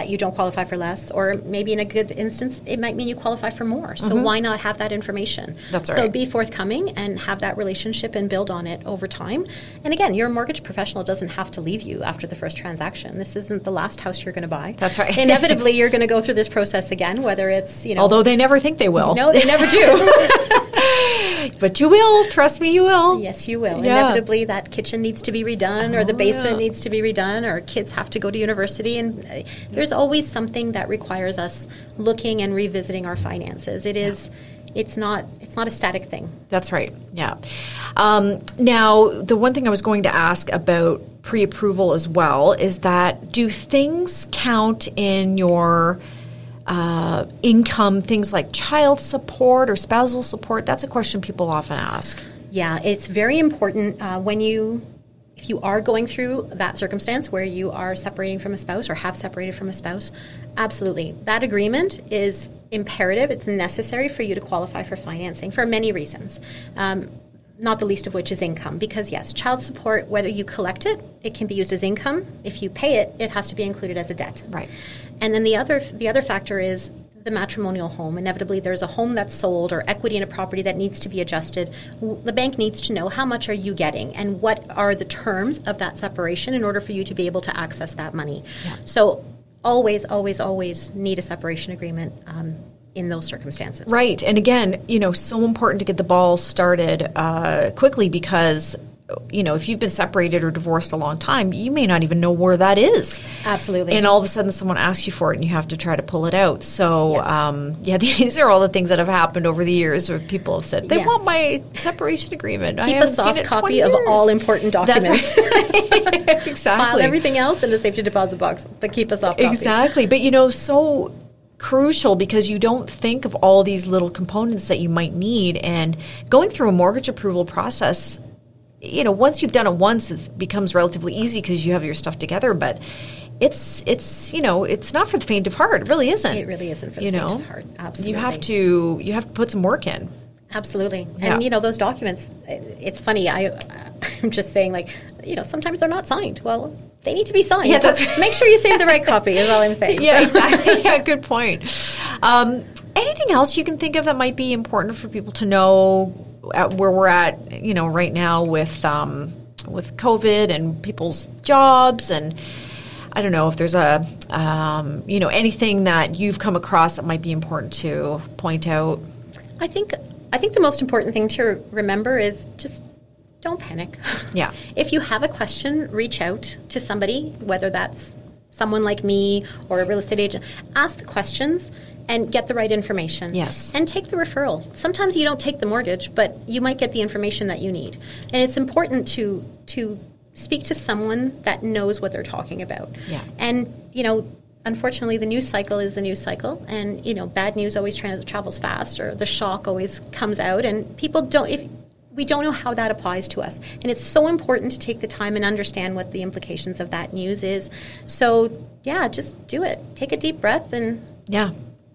that you don't qualify for less, or maybe in a good instance, it might mean you qualify for more. So mm-hmm. why not have that information? That's right. So be forthcoming and have that relationship and build on it over time. And again, your mortgage professional doesn't have to leave you after the first transaction. This isn't the last house you're going to buy. That's right. Inevitably, you're going to go through this process again, whether it's you know. Although they never think they will. no, they never do. but you will. Trust me, you will. yes, you will. Yeah. Inevitably, that kitchen needs to be redone, or the Oh, basement yeah. needs to be redone, or kids have to go to university, and uh, there's always something that requires us looking and revisiting our finances. It is. It's not. It's not a static thing. That's right. Yeah. Um, now, the one thing I was going to ask about pre-approval as well is that do things count in your uh, income? Things like child support or spousal support. That's a question people often ask. Yeah, it's very important uh, when you if you are going through that circumstance where you are separating from a spouse or have separated from a spouse, absolutely. That agreement is imperative. It's necessary for you to qualify for financing for many reasons. Um, not the least of which is income because yes child support whether you collect it it can be used as income if you pay it it has to be included as a debt Right. and then the other the other factor is the matrimonial home. Inevitably, there's a home that's sold or equity in a property that needs to be adjusted. The bank needs to know how much are you getting and what are the terms of that separation in order for you to be able to access that money. Yeah. So always, always, always need a separation agreement um, in those circumstances. Right. And again, you know, so important to get the ball started uh, quickly because, you know, if you've been separated or divorced a long time, you may not even know where that is. Absolutely. And all of a sudden, someone asks you for it, and you have to try to pull it out. So, Yes. um, yeah, these are all the things that have happened over the years where people have said they Yes. want my separation agreement. I Keep a haven't seen soft copy of all important documents. right. exactly. File everything else in a safety deposit box, but keep a soft copy. Exactly. But you know, so crucial because you don't think of all these little components that you might need and going through a mortgage approval process you know once you've done it once it becomes relatively easy because you have your stuff together but it's it's you know it's not for the faint of heart it really isn't It really isn't for the you faint know of heart. you have Absolutely. to you have to put some work in Absolutely. Yeah. And you know those documents it's funny I I'm just saying like you know sometimes they're not signed. Well, they need to be signed. Yeah, So that's right. make sure you save the right copy is all I'm saying. yeah, exactly. yeah, good point. Um, anything else you can think of that might be important for people to know at where we're at, you know, right now with um, with COVID and people's jobs and I don't know if there's a um, you know anything that you've come across that might be important to point out. I think I think the most important thing to remember is just don't panic. Yeah. If you have a question, reach out to somebody, whether that's someone like me or a real estate agent. Ask the questions and get the right information. Yes. And take the referral. Sometimes you don't take the mortgage, but you might get the information that you need. And it's important to to speak to someone that knows what they're talking about. Yeah. And you know, unfortunately, the news cycle is the news cycle, and you know, bad news always tra- travels fast, or the shock always comes out, and people don't. If we don't know how that applies to us, and it's so important to take the time and understand what the implications of that news is. So, yeah, just do it. Take a deep breath, and Yeah.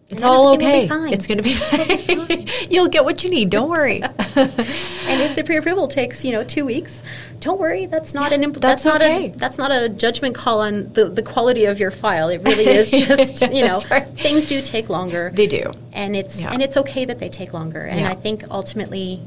It's all okay. be fine. It's going to be fine. You'll get what you need. Don't worry. and if the pre-approval takes you know two weeks, don't worry. That's not an impl- that's that's, not a that's not a judgment call on the, the quality of your file. It really is just you know right. things do take longer. They do. and it's Yeah. and it's okay that they take longer. And Yeah. I think ultimately,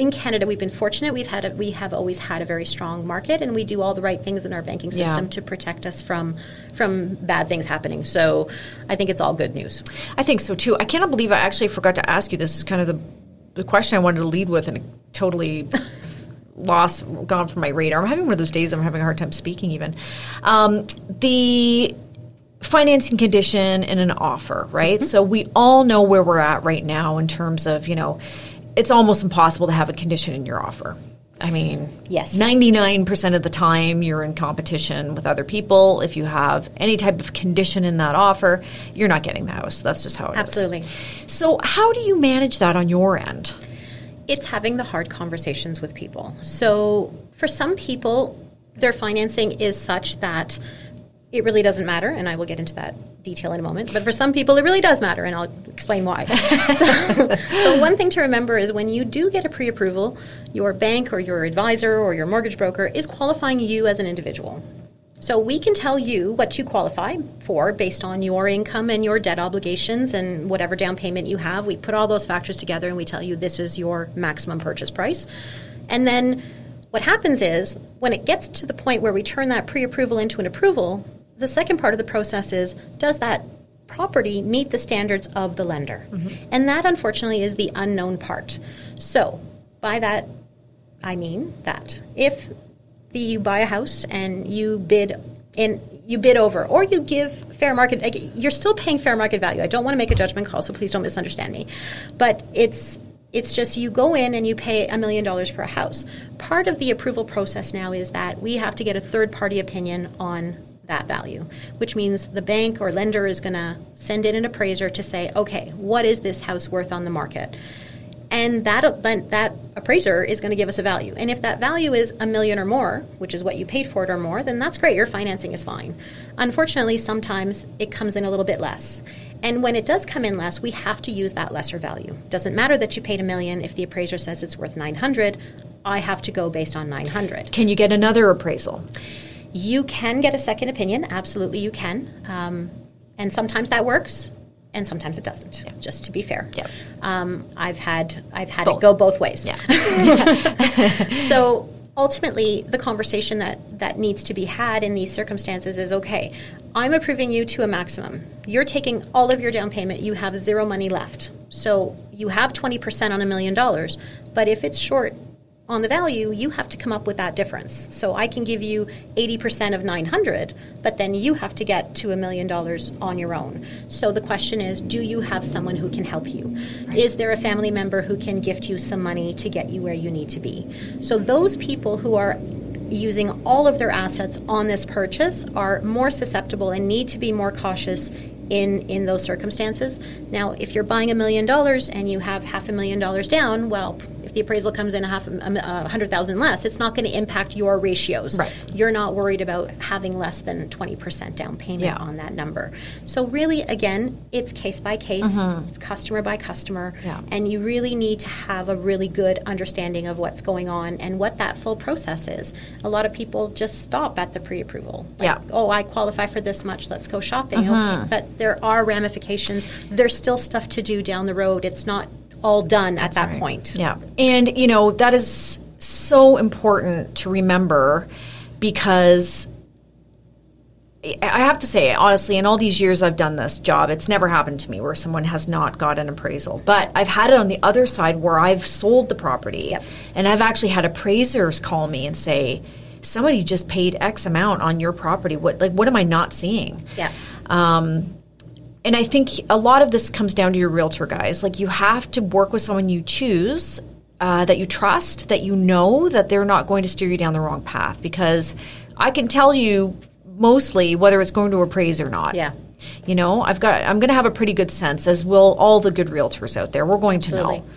in Canada, we've been fortunate. We've had a, we have always had a very strong market, and we do all the right things in our banking Yeah. system to protect us from from bad things happening. So, I think it's all good news. I think so too. I cannot believe I actually forgot to ask you. This is kind of the, the question I wanted to lead with, and it totally lost, gone from my radar. I'm having one of those days. I'm having a hard time speaking. Even um, the financing condition in an offer, right? So we all know where we're at right now in terms of you know, it's almost impossible to have a condition in your offer. I mean, Yes. 99% of the time you're in competition with other people. If you have any type of condition in that offer, you're not getting the house. That's just how it is. Absolutely. So, how do you manage that on your end? it's having the hard conversations with people. So for some people, their financing is such that it really doesn't matter, and I will get into that detail in a moment. But for some people, it really does matter, and I'll explain why. so, so one thing to remember is when you do get a pre-approval, your bank or your advisor or your mortgage broker is qualifying you as an individual. So we can tell you what you qualify for based on your income and your debt obligations and whatever down payment you have. We put all those factors together and we tell you this is your maximum purchase price. And then what happens is when it gets to the point where we turn that pre-approval into an approval, the second part of the process is does that property meet the standards of the lender? Mm-hmm. And that unfortunately is the unknown part. So, by that I mean that if the, you buy a house and you bid in you bid over or you give fair market like, you're still paying fair market value. I don't want to make a judgment call, so please don't misunderstand me. But it's it's just you go in and you pay a million dollars for a house. Part of the approval process now is that we have to get a third party opinion on that value, which means the bank or lender is going to send in an appraiser to say, okay, what is this house worth on the market? and that that appraiser is going to give us a value. And if that value is a million or more, which is what you paid for it or more, then that's great. Your financing is fine. Unfortunately, sometimes it comes in a little bit less. And when it does come in less, we have to use that lesser value. Doesn't matter that you paid a million if the appraiser says it's worth 900, I have to go based on 900. Can you get another appraisal? You can get a second opinion, absolutely you can. Um, and sometimes that works and sometimes it doesn't. Yeah. Just to be fair, yeah. um, I've had I've had both. it go both ways. Yeah. so ultimately, the conversation that that needs to be had in these circumstances is okay. I'm approving you to a maximum. You're taking all of your down payment. You have zero money left. So you have 20% on a million dollars. But if it's short on the value, you have to come up with that difference. So I can give you 80% of 900, but then you have to get to a million dollars on your own. So the question is, do you have someone who can help you? Right. Is there a family member who can gift you some money to get you where you need to be? So those people who are using all of their assets on this purchase are more susceptible and need to be more cautious in in those circumstances. Now, if you're buying a million dollars and you have half a million dollars down, well, if the appraisal comes in a half a, hundred thousand less, it's not going to impact your ratios. Right. You're not worried about having less than twenty percent down payment yeah. on that number. So really, again, it's case by case, mm-hmm. it's customer by customer, yeah. and you really need to have a really good understanding of what's going on and what that full process is. A lot of people just stop at the pre-approval. Like, yeah. Oh, I qualify for this much. Let's go shopping. Mm-hmm. Okay. But there are ramifications. There's still stuff to do down the road. It's not all done That's at that right. point. Yeah. And, you know, that is so important to remember because I have to say, honestly, in all these years I've done this job, it's never happened to me where someone has not got an appraisal. But I've had it on the other side where I've sold the property yep. and I've actually had appraisers call me and say, somebody just paid X amount on your property. What like what am I not seeing? Yeah. Um, and I think a lot of this comes down to your realtor guys. Like you have to work with someone you choose uh, that you trust, that you know that they're not going to steer you down the wrong path. Because I can tell you mostly whether it's going to appraise or not. Yeah. You know, I've got I'm going to have a pretty good sense, as will all the good realtors out there. We're going Absolutely. to know.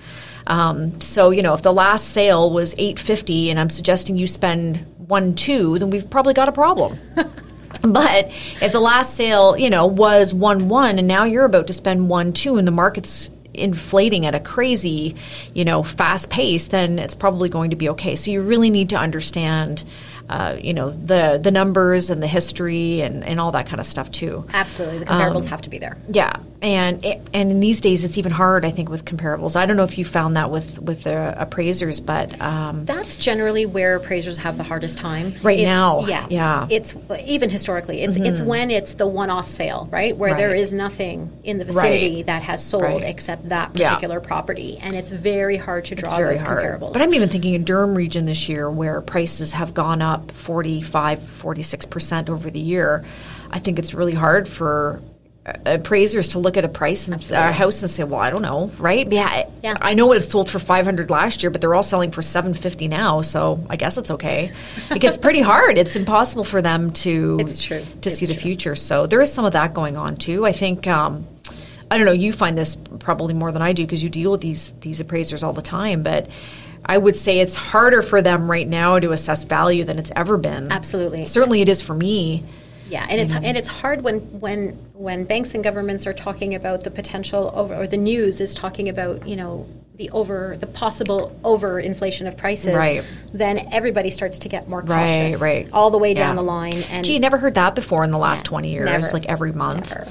Um, so you know, if the last sale was eight fifty, and I'm suggesting you spend one two, then we've probably got a problem. But if the last sale, you know, was one one, and now you're about to spend one two, and the market's inflating at a crazy, you know, fast pace, then it's probably going to be okay. So you really need to understand uh, you know the the numbers and the history and, and all that kind of stuff too. Absolutely, the comparables um, have to be there. Yeah, and it, and in these days it's even hard, I think, with comparables. I don't know if you found that with with the appraisers, but um, that's generally where appraisers have the hardest time right it's, now. Yeah, yeah. It's even historically, it's mm-hmm. it's when it's the one off sale, right, where right. there is nothing in the vicinity right. that has sold right. except that particular yeah. property, and it's very hard to draw those hard. comparables. But I'm even thinking in Durham region this year, where prices have gone up 45, 46 percent over the year. I think it's really hard for appraisers to look at a price and a house and say, "Well, I don't know, right? Yeah, yeah. I know it sold for five hundred last year, but they're all selling for seven fifty now, so I guess it's okay." It gets pretty hard. It's impossible for them to it's true to it's see true. the future. So there is some of that going on too. I think. Um, I don't know. You find this probably more than I do because you deal with these these appraisers all the time, but. I would say it's harder for them right now to assess value than it's ever been. Absolutely. Certainly it is for me. Yeah, and it's and it's hard when when when banks and governments are talking about the potential over or the news is talking about, you know, the over the possible over inflation of prices. Right. Then everybody starts to get more cautious. Right, right. All the way down Yeah. the line and Gee, never heard that before in the last Yeah, 20 years, never. like every month. Never.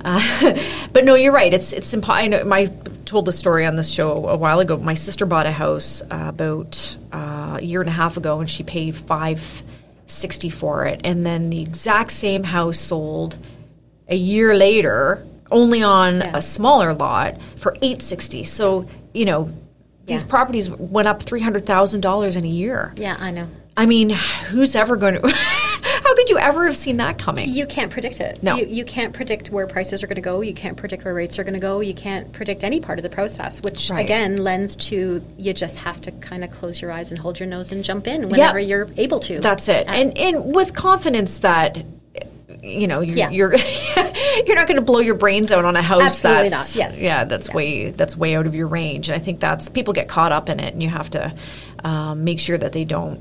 Uh, but no, you're right. It's it's impo- I know, my told the story on this show a while ago. My sister bought a house uh, about uh, a year and a half ago, and she paid five sixty for it. And then the exact same house sold a year later, only on Yeah. a smaller lot for eight sixty. So you know. These Yeah. properties went up three hundred thousand dollars in a year. Yeah, I know. I mean, who's ever going to? how could you ever have seen that coming? You can't predict it. No. You, you can't predict where prices are going to go. You can't predict where rates are going to go. You can't predict any part of the process, which Right. again lends to you just have to kind of close your eyes and hold your nose and jump in whenever you're able to. That's it. Uh, And and with confidence that you know you're, Yeah. you're you're not going to blow your brains out on a house Absolutely that's not, yes. yeah that's Yeah. way that's way out of your range. And I think that's people get caught up in it, and you have to um, make sure that they don't.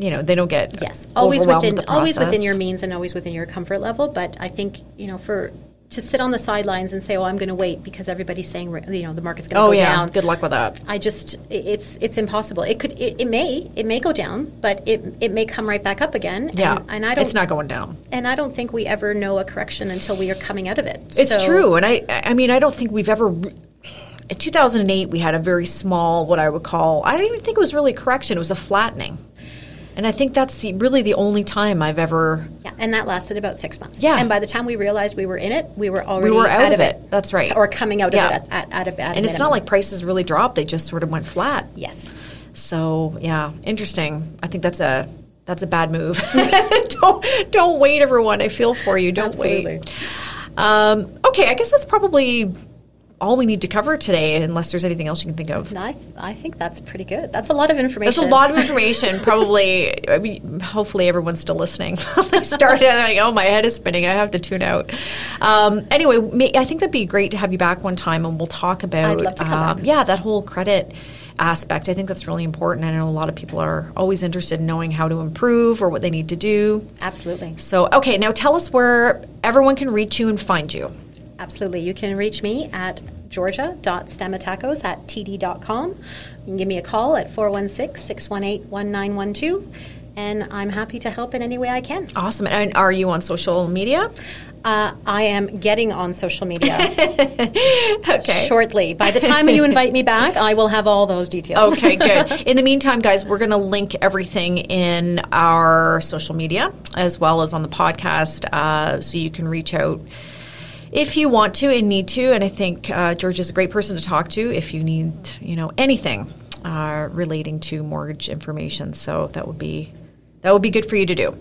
You know, they don't get Yes, always within always within your means and always within your comfort level. But I think you know for to sit on the sidelines and say, "Oh, I'm going to wait because everybody's saying you know the market's going to Oh go yeah, down." good luck with that. I just it's it's impossible. It could it, it may it may go down, but it it may come right back up again. Yeah, and, and I don't it's not going down. and I don't think we ever know a correction until we are coming out of it. It's So- true, and I I mean I don't think we've ever. re- In 2008, we had a very small, what I would call, I don't even think it was really a correction, it was a flattening. And I think that's the, really the only time I've ever, Yeah, and that lasted about six months. Yeah. and by the time we realized we were in it, we were already we were out, of it. That's right. or coming out Yeah. of it at, at, at a a And it's not like prices really dropped, they just sort of went flat. yes. So, yeah, interesting. I think that's a, that's a bad move. don't, don't wait, everyone. I feel for you. Don't Absolutely. wait. Um, okay, I guess that's probably all we need to cover today, unless there's anything else you can think of. I, th- I think that's pretty good. That's a lot of information. That's a lot of information. Probably, I mean, hopefully everyone's still listening. they started and like, "Oh, my head is spinning. I have to tune out." Um, anyway, may, I think that'd be great to have you back one time, and we'll talk about. I'd love to come um. Yeah, that whole credit aspect. I think that's really important. I know a lot of people are always interested in knowing how to improve or what they need to do. Absolutely. So, okay, now tell us where everyone can reach you and find you. Absolutely. You can reach me at georgia.stamatacos at td.com. You can give me a call at 416 618 1912, and I'm happy to help in any way I can. Awesome. And are you on social media? Uh, I am getting on social media Okay. shortly. By the time you invite me back, I will have all those details. Okay, good. In the meantime, guys, we're going to link everything in our social media as well as on the podcast, uh, so you can reach out if you want to and need to. And I think uh, George is a great person to talk to if you need, you know, anything uh, relating to mortgage information. So that would be that would be good for you to do.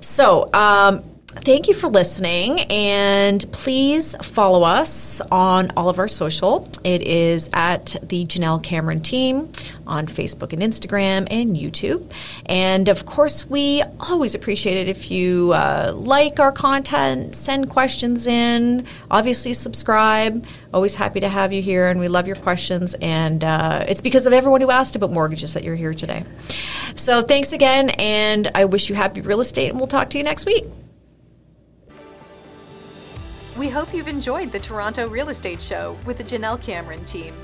So. Um, Thank you for listening, and please follow us on all of our social. It is at the Jenelle Cameron Team on Facebook and Instagram and YouTube. And of course, we always appreciate it if you uh, like our content, send questions in, obviously subscribe. Always happy to have you here, and we love your questions. And uh, it's because of everyone who asked about mortgages that you're here today. So thanks again, and I wish you happy real estate, and we'll talk to you next week. We hope you've enjoyed the Toronto Real Estate Show with the Jenelle Cameron team.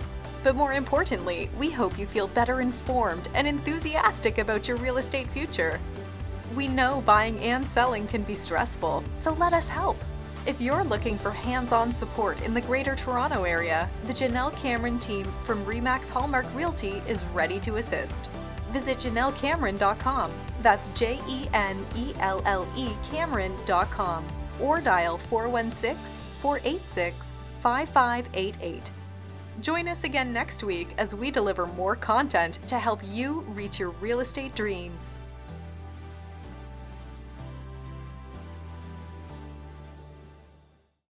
But more importantly, we hope you feel better informed and enthusiastic about your real estate future. We know buying and selling can be stressful, so let us help. If you're looking for hands on support in the Greater Toronto Area, the Jenelle Cameron team from Remax Hallmark Realty is ready to assist. Visit JenelleCameron.com. That's J E N E L L E Cameron.com or dial 416 486 5588. Join us again next week as we deliver more content to help you reach your real estate dreams.